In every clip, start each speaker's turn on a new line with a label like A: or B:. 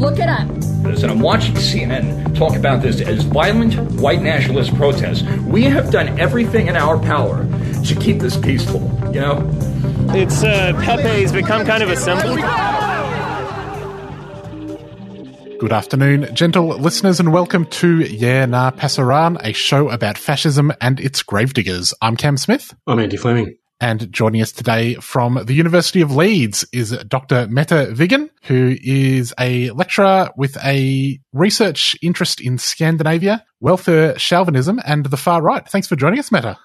A: Look it up.
B: this, and I'm watching CNN talk about this as violent white nationalist protests. We have done everything in our power to keep this peaceful, you know?
C: It's uh, Pepe's become kind of a symbol.
D: Good afternoon, gentle listeners, and welcome to Yeah Nah Pasaran, a show about fascism and its gravediggers. I'm Cam Smith,
E: I'm Andy Fleming.
D: And joining us today from the University of Leeds is Dr. Mette Wiggen, who is a lecturer with a research interest in Scandinavia, welfare Chauvinism, and the far right. Thanks for joining us, Meta.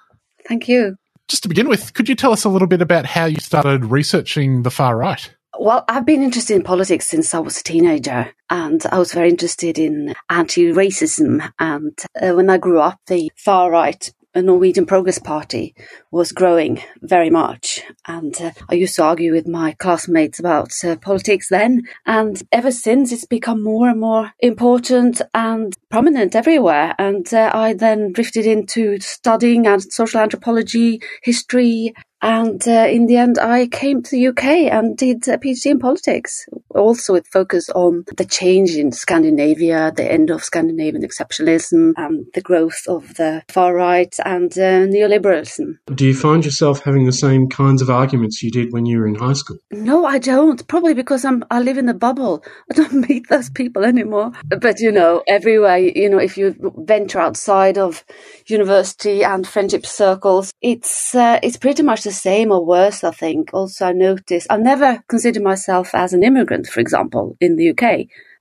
F: Thank you.
D: Just to begin with, could you tell us a little bit about how you started researching the far right?
F: Well, I've been interested in politics since I was a teenager, and I was very interested in anti racism. And uh, when I grew up, the far right uh, Norwegian Progress Party was growing very much. And uh, I used to argue with my classmates about uh, politics then. And ever since, it's become more and more important and prominent everywhere. And uh, I then drifted into studying and social anthropology, history, and uh, in the end, I came to the UK and did a PhD in politics. Also, with focus on the change in Scandinavia, the end of Scandinavian exceptionalism, and the growth of the far right and uh, neoliberalism.
E: Do you find yourself having the same kinds of arguments you did when you were in high school?
F: No, I don't. Probably because I'm I live in a bubble. I don't meet those people anymore. But you know, everywhere, you know, if you venture outside of university and friendship circles, it's uh, it's pretty much the same or worse. I think. Also, I noticed I never considered myself as an immigrant, for example, in the UK.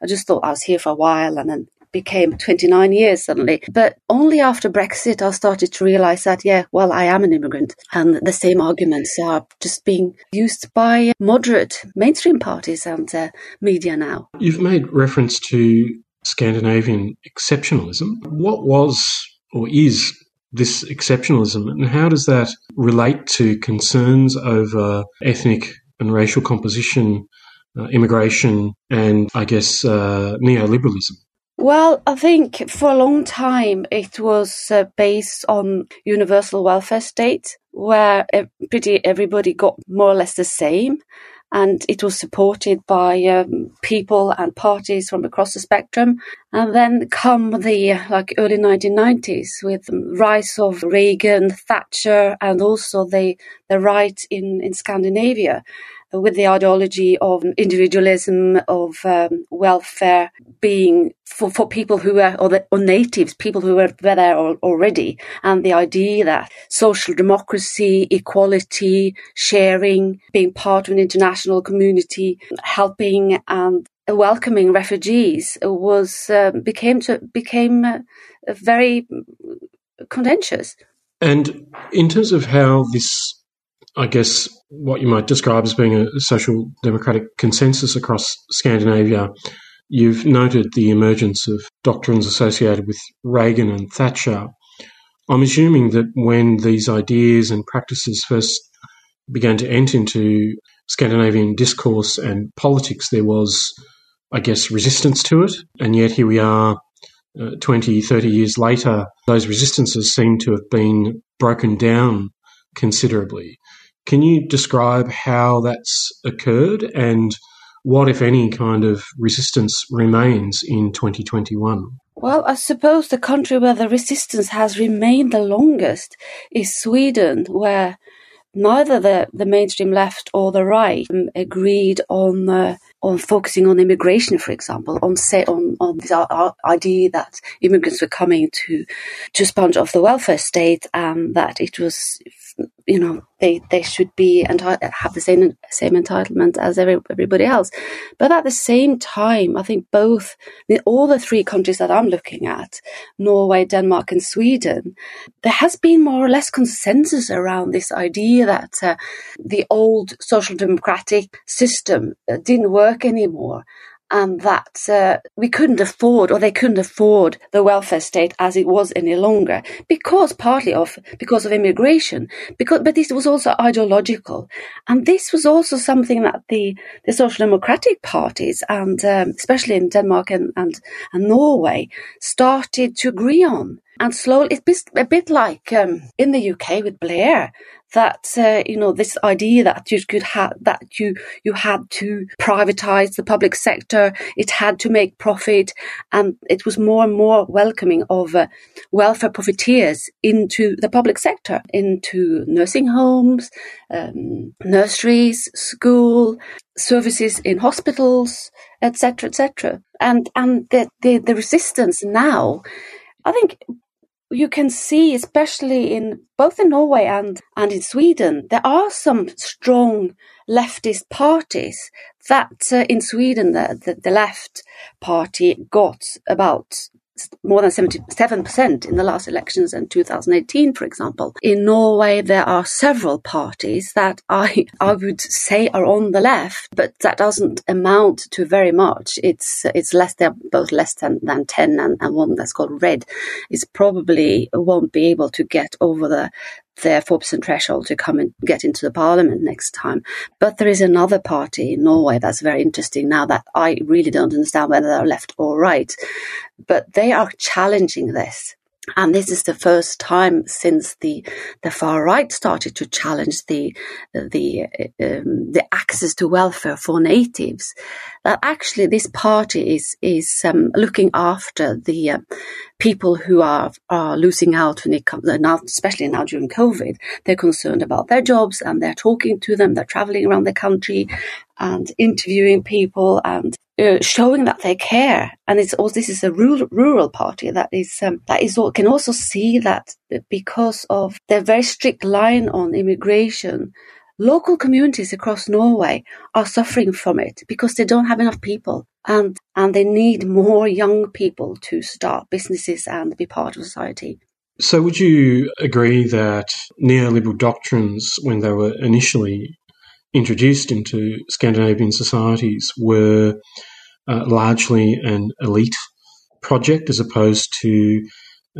F: I just thought I was here for a while and then became 29 years suddenly. But only after Brexit, I started to realize that, yeah, well, I am an immigrant. And the same arguments are just being used by moderate mainstream parties and uh, media now.
E: You've made reference to Scandinavian exceptionalism. What was or is this exceptionalism, and how does that relate to concerns over ethnic and racial composition, uh, immigration, and I guess uh, neoliberalism?
F: Well, I think for a long time it was uh, based on universal welfare state, where pretty everybody got more or less the same, and it was supported by um, people and parties from across the spectrum. And then come the like early 1990s with the rise of Reagan, Thatcher, and also the the right in in Scandinavia with the ideology of individualism, of um, welfare being for, for people who are, or, the, or natives, people who were there already, and the idea that social democracy, equality, sharing, being part of an international community, helping and welcoming refugees was uh, became to, became uh, very contentious.
E: And in terms of how this, I guess, what you might describe as being a social democratic consensus across Scandinavia, you've noted the emergence of doctrines associated with Reagan and Thatcher. I'm assuming that when these ideas and practices first began to enter into Scandinavian discourse and politics, there was, I guess, resistance to it. And yet here we are uh, 20, 30 years later, those resistances seem to have been broken down considerably. Can you describe how that's occurred and what, if any, kind of resistance remains in 2021?
F: Well, I suppose the country where the resistance has remained the longest is Sweden, where neither the, the mainstream left or the right um, agreed on uh, on focusing on immigration, for example, on say on on this uh, uh, idea that immigrants were coming to to sponge off the welfare state, and that it was you know they they should be and have the same same entitlement as every, everybody else. But at the same time, I think both all the three countries that I'm looking at, Norway, Denmark, and Sweden, there has been more or less consensus around this idea that uh, the old social democratic system uh, didn't work anymore and that uh, we couldn't afford, or they couldn't afford, the welfare state as it was any longer, because partly of because of immigration. Because, but this was also ideological, and this was also something that the the social democratic parties, and um, especially in Denmark and, and and Norway, started to agree on. And slowly, it's a bit like um, in the UK with Blair that uh, you know this idea that you could have that you you had to privatize the public sector it had to make profit and it was more and more welcoming of uh, welfare profiteers into the public sector into nursing homes um, nurseries school services in hospitals etc etc and and the, the the resistance now I think you can see, especially in both in Norway and, and in Sweden, there are some strong leftist parties that uh, in Sweden, the, the, the left party got about more than 77% in the last elections in 2018, for example. In Norway, there are several parties that I, I would say are on the left, but that doesn't amount to very much. It's, it's less, they're both less than, than 10 and, and one that's called Red is probably won't be able to get over the, their 4% threshold to come and get into the parliament next time. But there is another party in Norway that's very interesting now that I really don't understand whether they're left or right. But they are challenging this. And this is the first time since the the far right started to challenge the the um, the access to welfare for natives. That actually this party is is um, looking after the uh, people who are are losing out when it comes now, especially now during COVID. They're concerned about their jobs and they're talking to them. They're traveling around the country and interviewing people and uh, showing that they care. And it's also this is a rural, rural party that is um, that is can also see that because of their very strict line on immigration. Local communities across Norway are suffering from it because they don't have enough people and and they need more young people to start businesses and be part of society.
E: So, would you agree that neoliberal doctrines, when they were initially introduced into Scandinavian societies were uh, largely an elite project as opposed to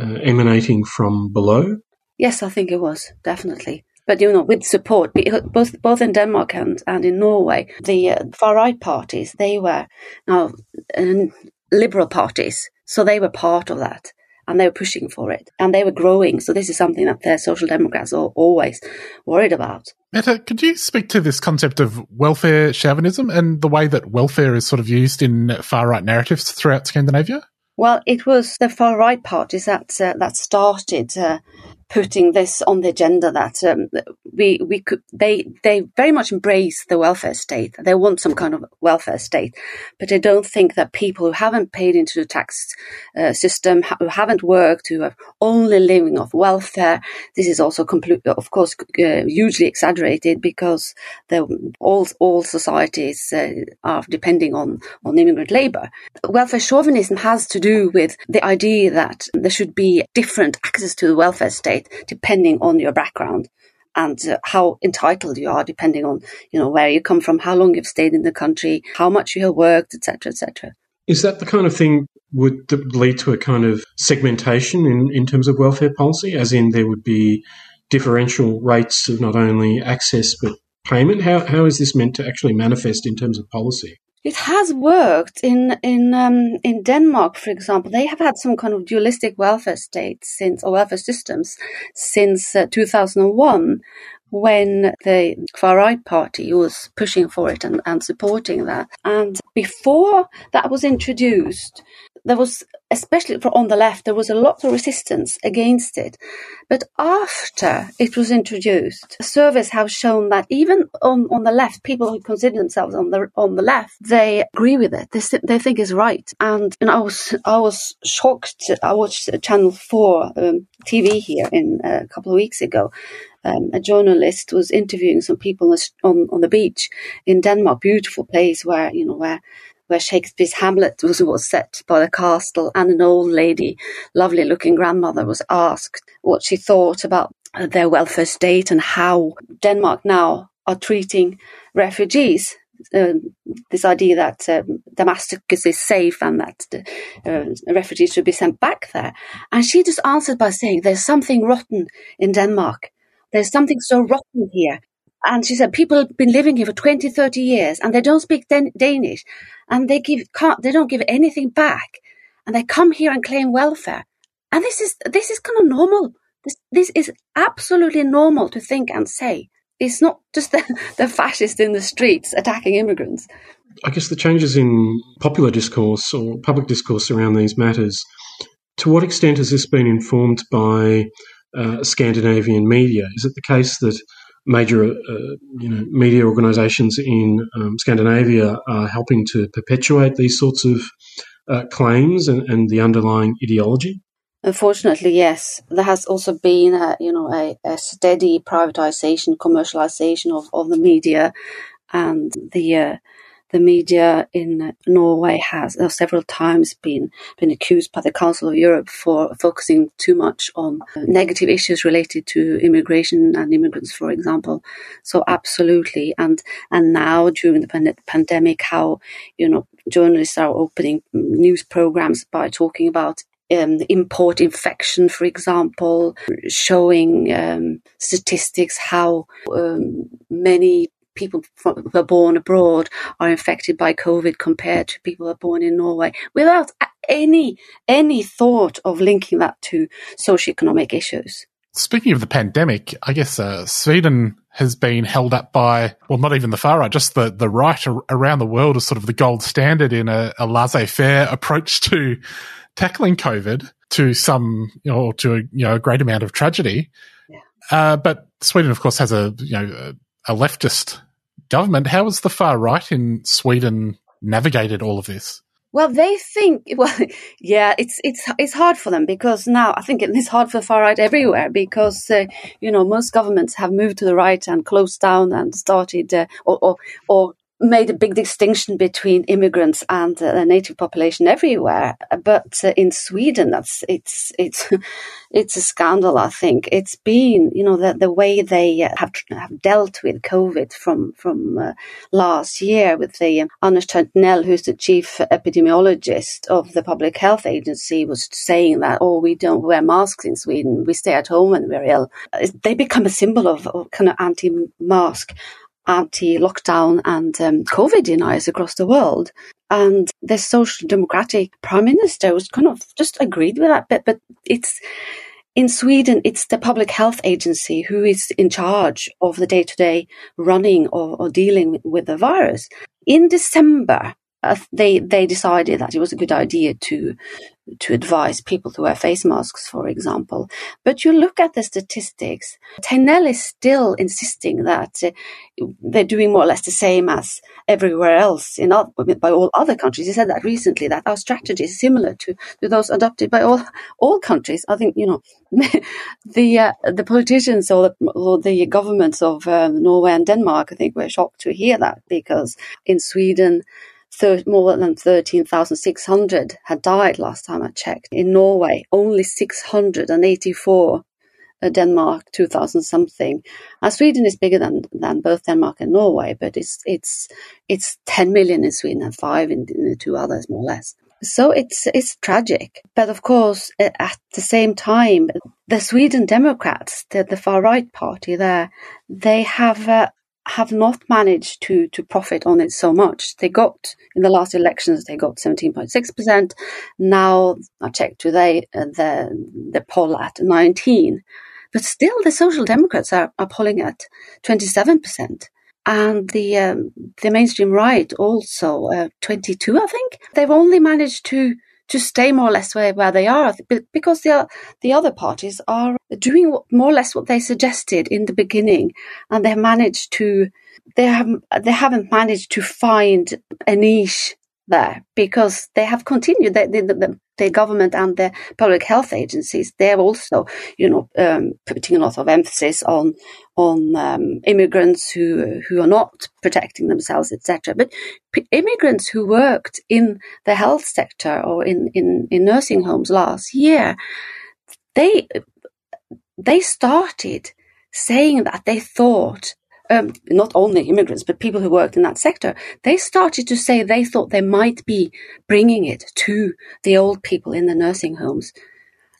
E: uh, emanating from below?
F: Yes, I think it was, definitely. But you know, with support, both both in Denmark and, and in Norway, the uh, far right parties they were now uh, liberal parties, so they were part of that and they were pushing for it and they were growing. So this is something that the social democrats are always worried about.
D: Mette, could you speak to this concept of welfare chauvinism and the way that welfare is sort of used in far right narratives throughout Scandinavia?
F: Well, it was the far right parties that uh, that started uh, putting this on the agenda that um, we we could they they very much embrace the welfare state. They want some kind of welfare state, but they don't think that people who haven't paid into the tax uh, system, who haven't worked, who are only living off welfare. This is also of course, uh, hugely exaggerated because all all societies uh, are depending on on immigrant labor. Welfare chauvinism has to do with the idea that there should be different access to the welfare state depending on your background and uh, how entitled you are depending on you know where you come from how long you've stayed in the country how much you have worked etc etc
E: is that the kind of thing would lead to a kind of segmentation in, in terms of welfare policy as in there would be differential rates of not only access but payment? How, how is this meant to actually manifest in terms of policy
F: it has worked in in um, in Denmark, for example. They have had some kind of dualistic welfare state since or welfare systems since uh, 2001, when the far right party was pushing for it and, and supporting that. And before that was introduced, there was, especially on the left, there was a lot of resistance against it. But after it was introduced, surveys have shown that even on, on the left, people who consider themselves on the on the left, they agree with it. They, they think it's right. And, and I was I was shocked. I watched Channel Four um, TV here in uh, a couple of weeks ago. Um, a journalist was interviewing some people on on the beach in Denmark, beautiful place where you know where where Shakespeare's Hamlet was, was set by the castle, and an old lady, lovely looking grandmother, was asked what she thought about their welfare state and how Denmark now are treating refugees. Um, this idea that um, Damascus is safe and that uh, refugees should be sent back there. And she just answered by saying, There's something rotten in Denmark. There's something so rotten here. And she said, People have been living here for 20, 30 years and they don't speak Dan- Danish and they give can't, they don't give anything back, and they come here and claim welfare. And this is this is kind of normal. This this is absolutely normal to think and say. It's not just the, the fascists in the streets attacking immigrants.
E: I guess the changes in popular discourse or public discourse around these matters. To what extent has this been informed by uh, Scandinavian media? Is it the case that major uh, you know media organisations in um, Scandinavia are helping to perpetuate these sorts of uh, claims and, and, the underlying ideology?
F: Unfortunately, yes. There has also been a, you know a, a steady privatization, commercialization of, of the media, and the uh, the media in Norway has uh, several times been been accused by the Council of Europe for focusing too much on negative issues related to immigration and immigrants, for example. So absolutely, and and now during the pand- pandemic, how you know journalists are opening news programs by talking about um, import infection, for example, showing um, statistics how um, many people from, who are born abroad are infected by COVID compared to people who are born in Norway without any any thought of linking that to socioeconomic issues.
D: Speaking of the pandemic, I guess uh, Sweden has been held up by, well, not even the far right, just the, the right around the world as sort of the gold standard in a, a laissez faire approach to tackling COVID to some, you know, to a, you know, a great amount of tragedy. Yeah. Uh, but Sweden, of course, has a, you know, a leftist government. How has the far right in Sweden navigated all of this?
F: Well, they think. Well, yeah, it's it's it's hard for them because now I think it's hard for the far right everywhere because uh, you know most governments have moved to the right and closed down and started uh, or, or or made a big distinction between immigrants and uh, the native population everywhere. But uh, in Sweden, that's it's it's it's a scandal. I think it's been you know the the way they have have dealt with COVID from from uh, last year with the um, Anders Tegnell, who's the chief epidemiologist of the Public Health Agency, was saying that oh we don't wear masks in Sweden, we stay at home when we're ill. They become a symbol of, of kind of anti-mask anti-lockdown and um, COVID deniers across the world. And the social democratic prime minister was kind of just agreed with that bit, but it's in Sweden, it's the public health agency who is in charge of the day-to-day running or, or dealing with the virus. In December, uh, they they decided that it was a good idea to to advise people to wear face masks, for example. But you look at the statistics, Tegnell is still insisting that uh, they're doing more or less the same as everywhere else in other, by all other countries. He said that recently that our strategy is similar to, to those adopted by all all countries. I think you know the uh, the politicians or the, or the governments of uh, Norway and Denmark. I think were shocked to hear that because in Sweden thir- more than 13,600 had died last time I checked. In Norway, only 684. Uh, Denmark, 2000 something. Uh, Sweden is bigger than, than both Denmark and Norway, but it's, it's, it's 10 million in Sweden and five in, in the two others, more or less. So it's it's tragic. But of course, at the same time, the Sweden Democrats, the, the far right party there, they have uh, have not managed to to profit on it so much. They got in the last elections they got seventeen point six percent. Now I checked today uh, the the poll at nineteen, but still the Social Democrats are, are polling at twenty seven percent. And the um, the mainstream right also uh, twenty two, I think. They've only managed to to stay more or less where, where they are because the the other parties are doing more or less what they suggested in the beginning, and they managed to they have they haven't managed to find a niche there because they have continued the, the, the, the, government and the public health agencies they're also you know um, putting a lot of emphasis on on um, immigrants who who are not protecting themselves etc but p- immigrants who worked in the health sector or in, in in nursing homes last year they they started saying that. They thought um, not only immigrants, but people who worked in that sector, they started to say they thought they might be bringing it to the old people in the nursing homes.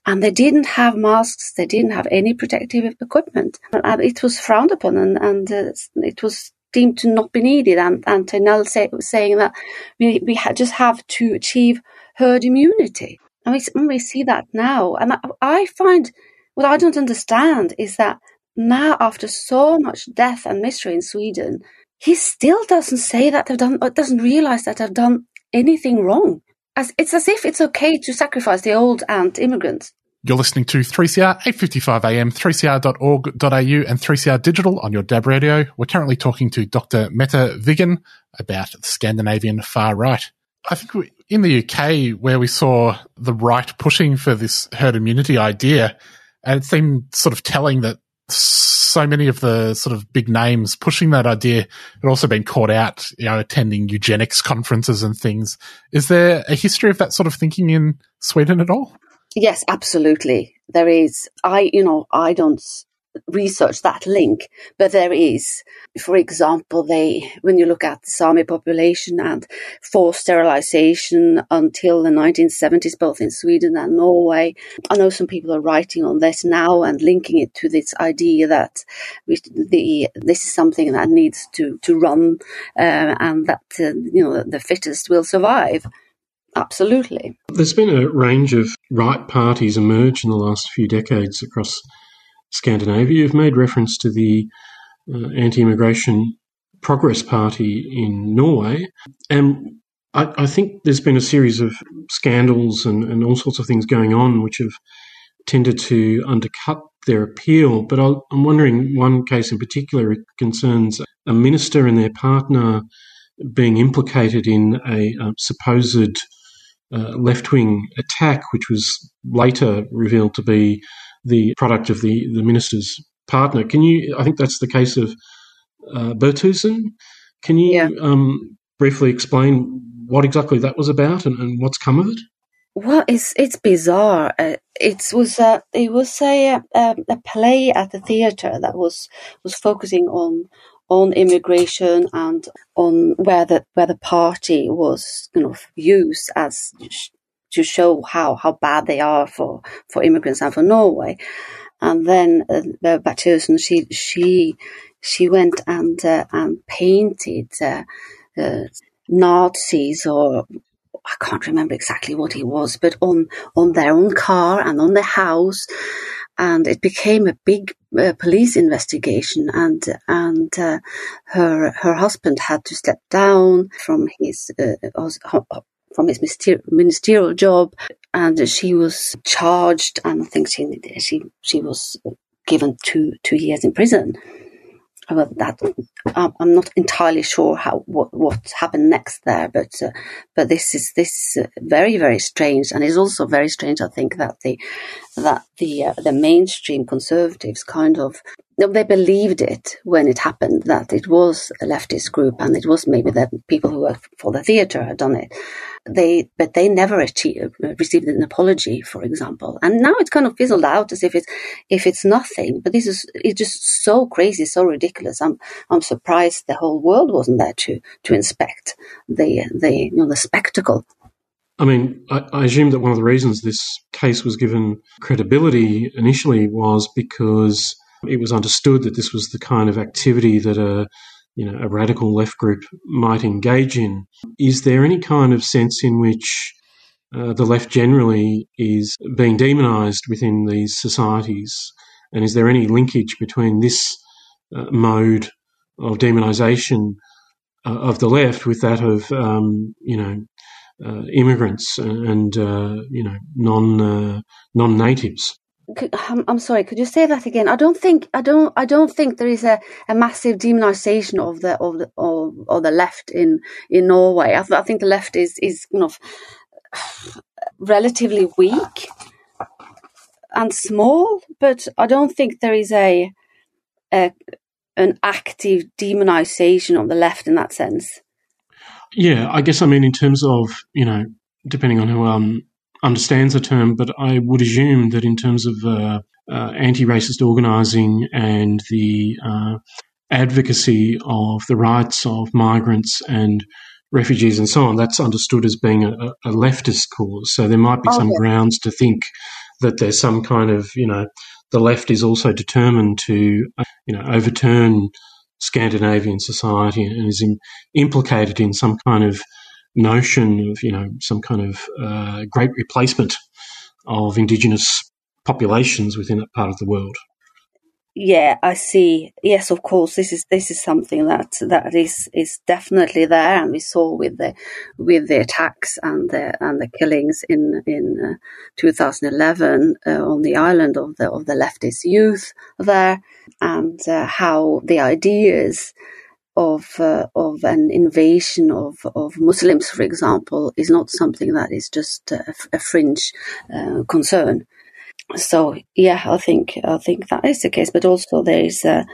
F: And they didn't have masks, they didn't have any protective equipment. And it was frowned upon and, and uh, it was deemed to not be needed. And, and Tegnell say, saying that we, we just have to achieve herd immunity. And we, we see that now. And I, I find what I don't understand is that now after so much death and mystery in Sweden, he still doesn't say that they've done, doesn't realize that they've done anything wrong. As, it's as if it's okay to sacrifice the old and immigrants.
D: You're listening to 3CR 855 AM, 3cr.org.au and 3CR Digital on your DAB radio. We're currently talking to Dr. Mette Wiggen about the Scandinavian far right. I think in the UK, where we saw the right pushing for this herd immunity idea, and it seemed sort of telling that so many of the sort of big names pushing that idea had also been caught out, you know, attending eugenics conferences and things. Is there a history of that sort of thinking in Sweden at all?
F: Yes, absolutely. There is. I, you know, I don't research that link, but there is. For example, they when you look at the Sami population and forced sterilization until the 1970s, both in Sweden and Norway. I know some people are writing on this now and linking it to this idea that we, the this is something that needs to to run uh, and that uh, you know the fittest will survive. Absolutely.
E: There's been a range of right parties emerge in the last few decades across Scandinavia. You've made reference to the uh, anti immigration Progress Party in Norway. And I, I, think there's been a series of scandals and, and, all sorts of things going on which have tended to undercut their appeal. But i am wondering one case in particular concerns a minister and their partner being implicated in a, supposed uh, left wing attack, which was later revealed to be the product of the, the minister's partner. Can you, I think that's the case of uh, Bertheussen. Can you yeah. um, briefly explain what exactly that was about and, and what's come of it?
F: Well, it's it's bizarre. Uh, it was uh, it was a, a, a play at the theatre that was was focusing on on immigration and on where the where the party was you know used as to show how, how bad they are for, for immigrants and for Norway. And then uh, Bertheussen, she she she went and uh, and painted uh, uh, Nazis or I can't remember exactly what he was, but on on their own car and on their house, and it became a big uh, police investigation. And and uh, her her husband had to step down from his uh, from his ministerial job, and she was charged, and I think she she she was given two two years in prison. Well, that I'm not entirely sure how what what happened next there, but uh, but this is this is very very strange, and it's also very strange. I think that the that the uh, the mainstream conservatives kind of they believed it when it happened that it was a leftist group and it was maybe the people who worked for the theatre had done it. They, but they never achieved, received an apology, for example. And now it's kind of fizzled out as if it's, if it's nothing. But this is, it's just so crazy, so ridiculous. I'm, I'm surprised the whole world wasn't there to, to inspect the, the, you know, the spectacle
E: I mean, I, I, assume that one of the reasons this case was given credibility initially was because it was understood that this was the kind of activity that a you know a radical left group might engage in. Is there any kind of sense in which uh, the left generally is being demonised within these societies, and is there any linkage between this uh, mode of demonisation uh, of the left with that of um, you know uh, immigrants and uh, you know non uh, non natives.
F: I'm sorry. Could you say that again? I don't think I don't I don't think there is a, a massive demonization of the of the of, of the left in in Norway. I, th- I think the left is is you know relatively weak and small, but I don't think there is a, a an active demonization of the left in that sense.
E: Yeah, I guess I mean in terms of you know depending on who um understands the term, but I would assume that in terms of uh, uh, anti-racist organising and the uh, advocacy of the rights of migrants and refugees and so on, that's understood as being a, a leftist cause. So there might be some grounds to think that there's some kind of, you know, the left is also determined to, you know, overturn Scandinavian society and is in, implicated in some kind of notion of, you know, some kind of uh, great replacement of indigenous populations within that part of the world.
F: Yeah, I see. Yes, of course. This is this is something that that is is definitely there, and we saw with the with the attacks and the and the killings in in uh, 2011 uh, on the island of the of the leftist youth there, and uh, how the ideas of uh, of an invasion of of Muslims, for example, is not something that is just a, a fringe uh, concern so yeah, I think I think that is the case. But also there is a,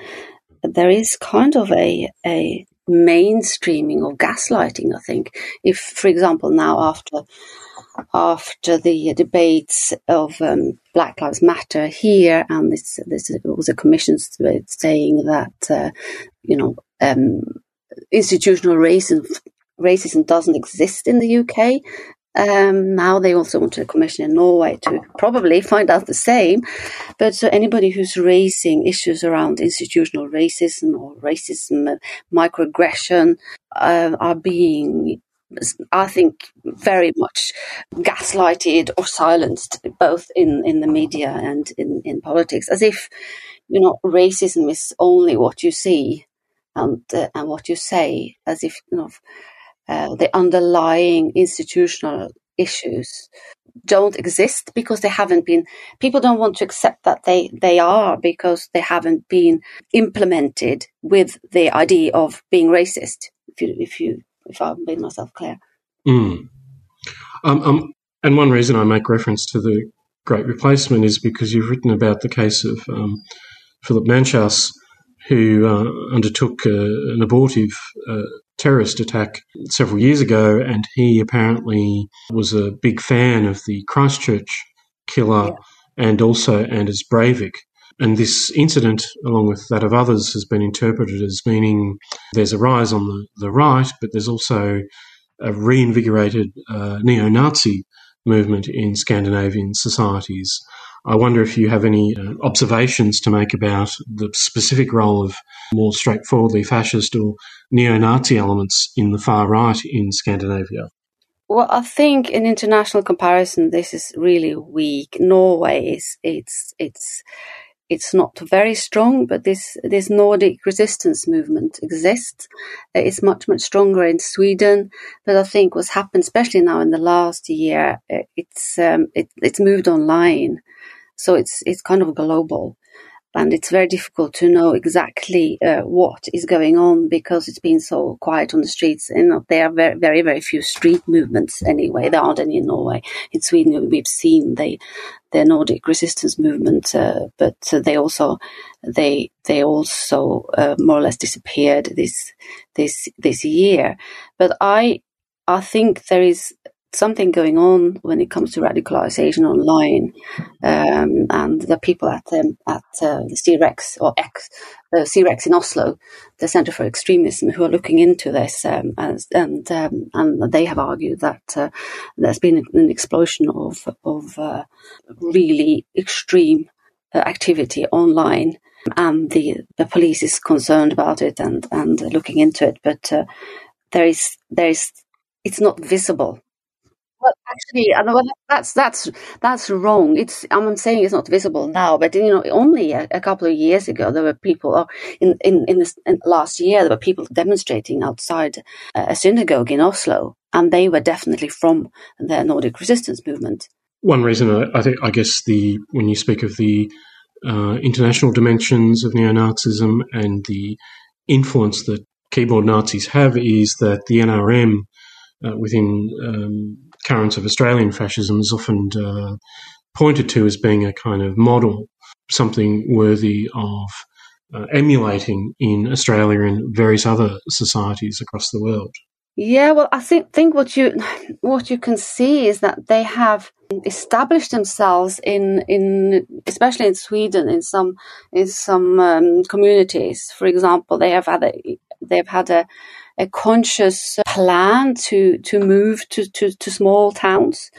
F: there is kind of a a mainstreaming of gaslighting. I think if, for example, now after after the debates of um, Black Lives Matter here, and this this was a commission saying that uh, you know um, institutional racism racism doesn't exist in the UK, um, now they also want to commission in Norway to probably find out the same. But so anybody who's raising issues around institutional racism or racism, uh, microaggression, uh, are being, I think, very much gaslighted or silenced, both in, in the media and in, in politics, as if, you know, racism is only what you see and, uh, and what you say, as if, you know, uh, the underlying institutional issues don't exist because they haven't been people don't want to accept that they they are because they haven't been implemented with the idea of being racist if you if you if i've made myself clear
E: mm. um, um, and one reason i make reference to the great replacement is because you've written about the case of um, philip Manshaus who uh, undertook uh, an abortive uh, terrorist attack several years ago, and he apparently was a big fan of the Christchurch killer yeah. and also Anders Breivik. And this incident, along with that of others, has been interpreted as meaning there's a rise on the, the right, but there's also a reinvigorated uh, neo Nazi movement in Scandinavian societies. I wonder if you have any uh, observations to make about the specific role of more straightforwardly fascist or neo Nazi elements in the far right in Scandinavia.
F: Well, I think in international comparison, this is really weak. Norway is it's it's it's not very strong, but this this Nordic resistance movement exists. It's much much stronger in Sweden, but I think what's happened, especially now in the last year, it's um, it, it's moved online. So it's it's kind of global, and it's very difficult to know exactly uh, what is going on because it's been so quiet on the streets. And there are very very very few street movements anyway. There aren't any in Norway. In Sweden, we've seen the the Nordic resistance movement, uh, but they also they they also uh, more or less disappeared this this this year. But I I think there is something going on when it comes to radicalization online, um, and the people at um, at uh, the C-REX or X, uh, C-REX in Oslo, the Center for Extremism, who are looking into this, um, as, and um, and they have argued that uh, there's been an explosion of of uh, really extreme uh, activity online. And the, the police is concerned about it and, and looking into it, but uh, there is there is it's not visible Well, actually, that's that's that's wrong. It's I'm saying it's not visible now, but you know, only a, a couple of years ago there were people, or in in in, this, in last year there were people demonstrating outside a synagogue in Oslo, and they were definitely from the Nordic resistance movement.
E: One reason I, I think, I guess, the when you speak of the uh, international dimensions of neo-Nazism and the influence that keyboard Nazis have is that the NRM uh, within um, currents of Australian fascism is often uh, pointed to as being a kind of model, something worthy of uh, emulating in Australia and various other societies across the world.
F: Yeah, well, I think think what you what you can see is that they have established themselves in in especially in Sweden in some in some um, communities. For example, they have had a, they've had a a conscious plan to to move to, to, to small towns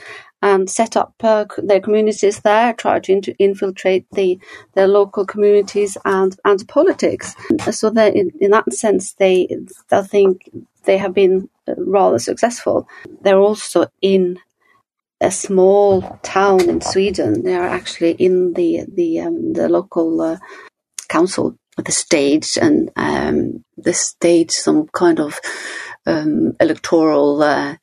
F: and set up uh, their communities there, try to in- infiltrate the their local communities and and politics. So that in, in that sense, they I think they have been rather successful. They're also in a small town in Sweden. They are actually in the the um, the local uh, council the stage and um, the stage some kind of um, electoral uh,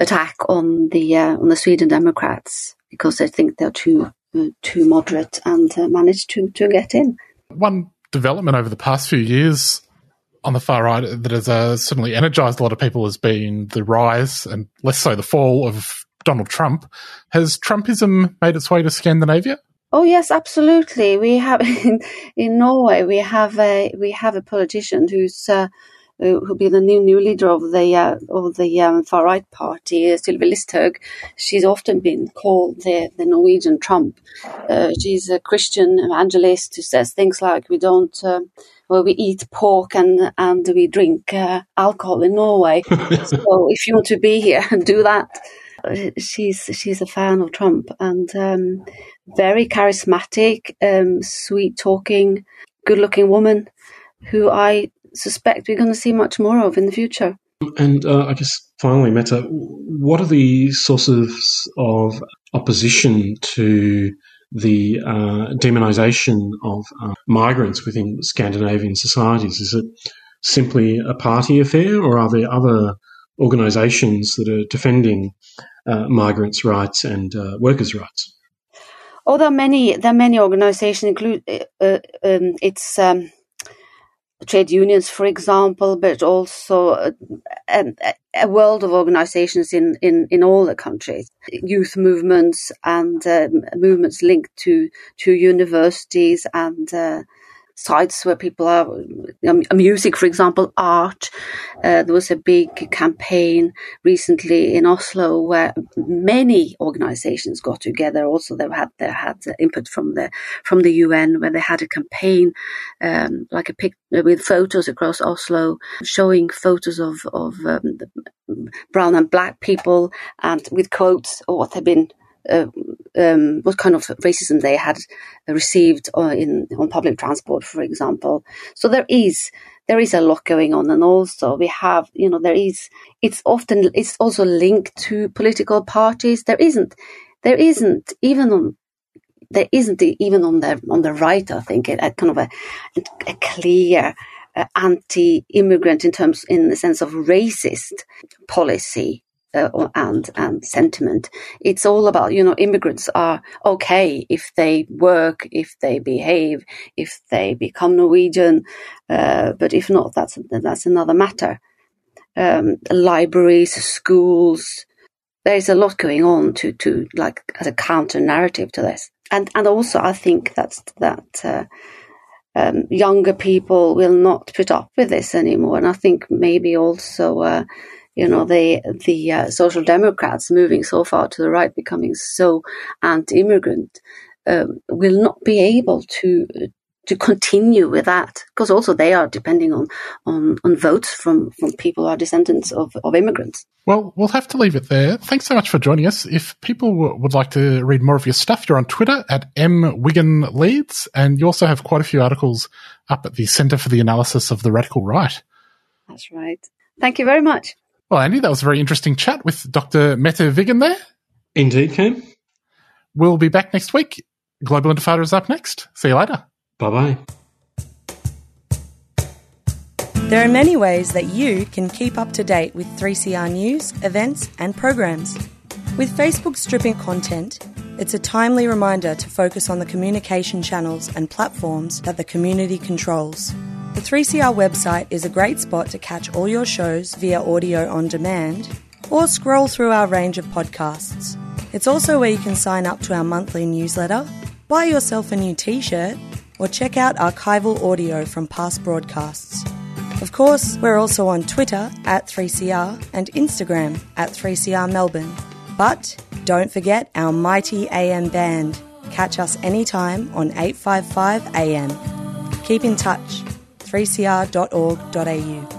F: attack on the uh, on the Sweden Democrats because they think they're too uh, too moderate and uh, managed to to get in.
D: One development over the past few years on the far right that has uh, certainly energized a lot of people has been the rise and less so the fall of Donald Trump. Has Trumpism made its way to Scandinavia?
F: Oh yes, absolutely. We have in, in Norway we have a we have a politician who's uh, who'll be the new new leader of the uh, of the um, far right party, uh, Sylvi Listhaug. She's often been called the the Norwegian Trump. Uh, she's a Christian evangelist who says things like we don't. Uh, well, we eat pork and and we drink uh, alcohol in Norway. so if you want to be here, and do that she's she's a fan of Trump and um, very charismatic, um, sweet talking, good looking woman who I suspect we're going to see much more of in the future.
E: And uh, I guess finally, Mette, what are the sources of opposition to the uh, demonisation of uh, migrants within Scandinavian societies? Is it simply a party affair, or are there other organisations that are defending uh, migrants' rights and uh, workers' rights?
F: Oh, there are many. There are many organisations. Include uh, uh, um, it's um, trade unions, for example, but also a, a, world of organisations in, in, in all the countries. Youth movements and um, movements linked to to universities and uh, sites where people are um, music, for example, art. Uh, there was a big campaign recently in Oslo where many organisations got together. Also, they had they had input from the from the UN where they had a campaign, um, like a pic with photos across Oslo, showing photos of of um, brown and black people and with quotes of what they've been uh, um, what kind of racism they had received uh, in on public transport, for example. So there is there is a lot going on, and also we have you know there is it's often it's also linked to political parties. There isn't there isn't even on there isn't even on the on the right. I think a kind of a, a clear uh, anti-immigrant in terms in the sense of racist policy uh, and and sentiment. It's all about you know immigrants are okay if they work, if they behave, if they become Norwegian, uh, but if not, that's that's another matter. Um, libraries, schools. There is a lot going on to to like as a counter narrative to this, and and also I think that's that. Uh, um, younger people will not put up with this anymore, and I think maybe also uh, you know, the the uh, social democrats moving so far to the right, becoming so anti-immigrant, um, will not be able to to continue with that because also they are depending on on, on votes from, from people who are descendants of, of immigrants.
D: Well, we'll have to leave it there. Thanks so much for joining us. If people w- would like to read more of your stuff, you're on Twitter at M Wiggen Leeds, and you also have quite a few articles up at the Centre for the Analysis of the Radical Right.
F: That's right. Thank you very much.
D: Well, Andy, that was a very interesting chat with Dr. Mette Wiggen there.
E: Indeed, Cam.
D: We'll be back next week. Global Intifada is up next. See you later.
E: Bye bye.
G: There are many ways that you can keep up to date with 3CR news, events, and programs. With Facebook stripping content, it's a timely reminder to focus on the communication channels and platforms that the community controls. The 3CR website is a great spot to catch all your shows via audio on demand or scroll through our range of podcasts. It's also where you can sign up to our monthly newsletter, buy yourself a new t shirt, or check out archival audio from past broadcasts. Of course, we're also on Twitter at 3CR and Instagram at 3CR Melbourne. But don't forget our mighty AM band. Catch us anytime on 855 AM. Keep in touch. 3cr.org.au.